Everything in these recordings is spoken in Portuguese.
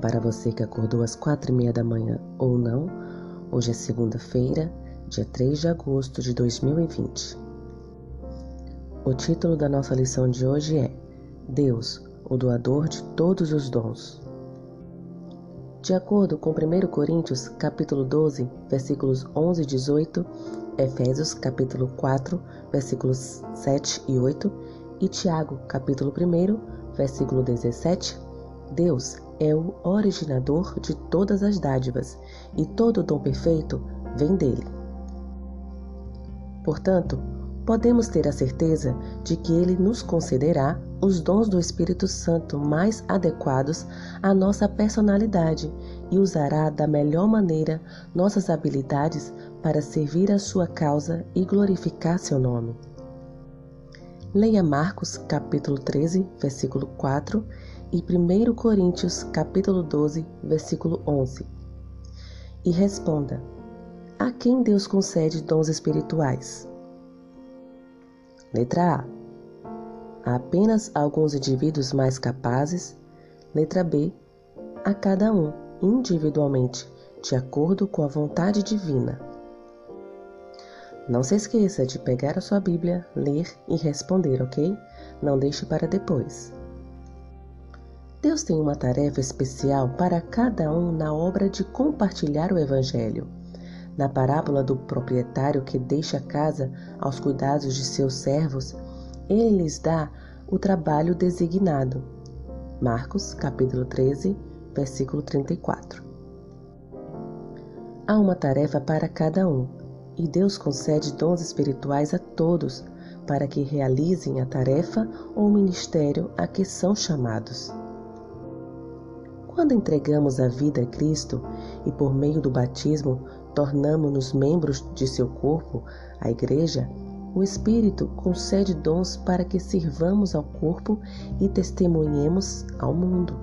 para você que acordou às quatro e meia da manhã ou não. Hoje é segunda-feira, dia 3 de agosto de 2020. O título da nossa lição de hoje é Deus, o doador de todos os dons. De acordo com 1 Coríntios, capítulo 12, versículos 11 e 18, Efésios, capítulo 4, versículos 7 e 8, e Tiago, capítulo 1, versículo 17, Deus é o originador de todas as dádivas e todo dom perfeito vem dele. Portanto, podemos ter a certeza de que ele nos concederá os dons do Espírito Santo mais adequados à nossa personalidade e usará da melhor maneira nossas habilidades para servir a sua causa e glorificar seu nome. Leia Marcos capítulo 13, versículo 4 e 1 Coríntios capítulo 12, versículo 11. E responda: A quem Deus concede dons espirituais? Letra A. A apenas alguns indivíduos mais capazes. Letra B. A cada um, individualmente, de acordo com a vontade divina. Não se esqueça de pegar a sua Bíblia, ler e responder, ok? Não deixe para depois. Deus tem uma tarefa especial para cada um na obra de compartilhar o Evangelho. Na parábola do proprietário que deixa a casa aos cuidados de seus servos, ele lhes dá o trabalho designado. Marcos, capítulo 13, versículo 34. Há uma tarefa para cada um, e Deus concede dons espirituais a todos para que realizem a tarefa ou ministério a que são chamados. Quando entregamos a vida a Cristo e por meio do batismo tornamos-nos membros de seu corpo, a Igreja, o Espírito concede dons para que sirvamos ao corpo e testemunhemos ao mundo.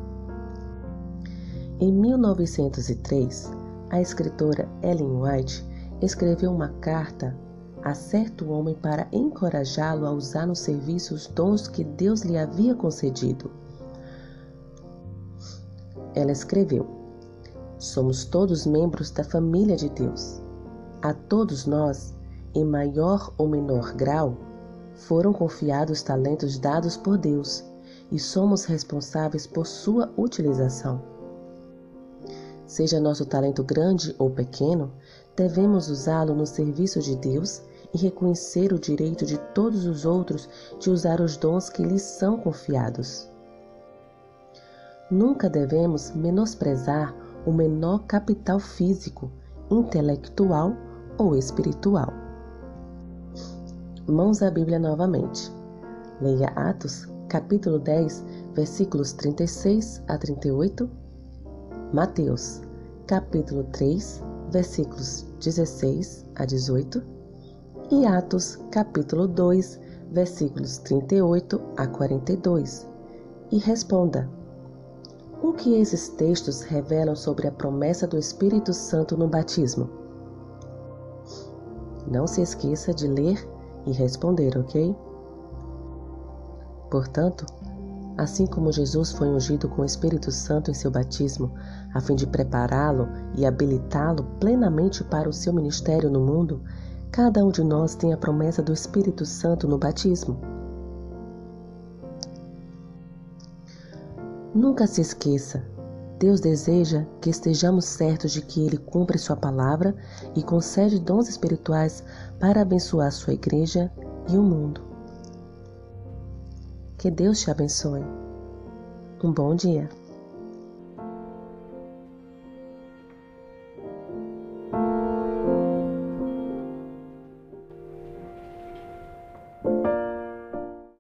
Em 1903, a escritora Ellen White escreveu uma carta a certo homem para encorajá-lo a usar no serviço os dons que Deus lhe havia concedido. Ela escreveu: Somos todos membros da família de Deus. A todos nós, em maior ou menor grau, foram confiados talentos dados por Deus e somos responsáveis por sua utilização. Seja nosso talento grande ou pequeno, devemos usá-lo no serviço de Deus e reconhecer o direito de todos os outros de usar os dons que lhes são confiados. Nunca devemos menosprezar o menor capital físico, intelectual ou espiritual. Mãos à Bíblia novamente. Leia Atos, capítulo 10, versículos 36 a 38. Mateus, capítulo 3, versículos 16 a 18. E Atos, capítulo 2, versículos 38 a 42. E responda: o que esses textos revelam sobre a promessa do Espírito Santo no batismo? Não se esqueça de ler e responder, ok? Portanto, assim como Jesus foi ungido com o Espírito Santo em seu batismo, a fim de prepará-lo e habilitá-lo plenamente para o seu ministério no mundo, cada um de nós tem a promessa do Espírito Santo no batismo. Nunca se esqueça, Deus deseja que estejamos certos de que Ele cumpre Sua palavra e concede dons espirituais para abençoar Sua igreja e o mundo. Que Deus te abençoe. Um bom dia.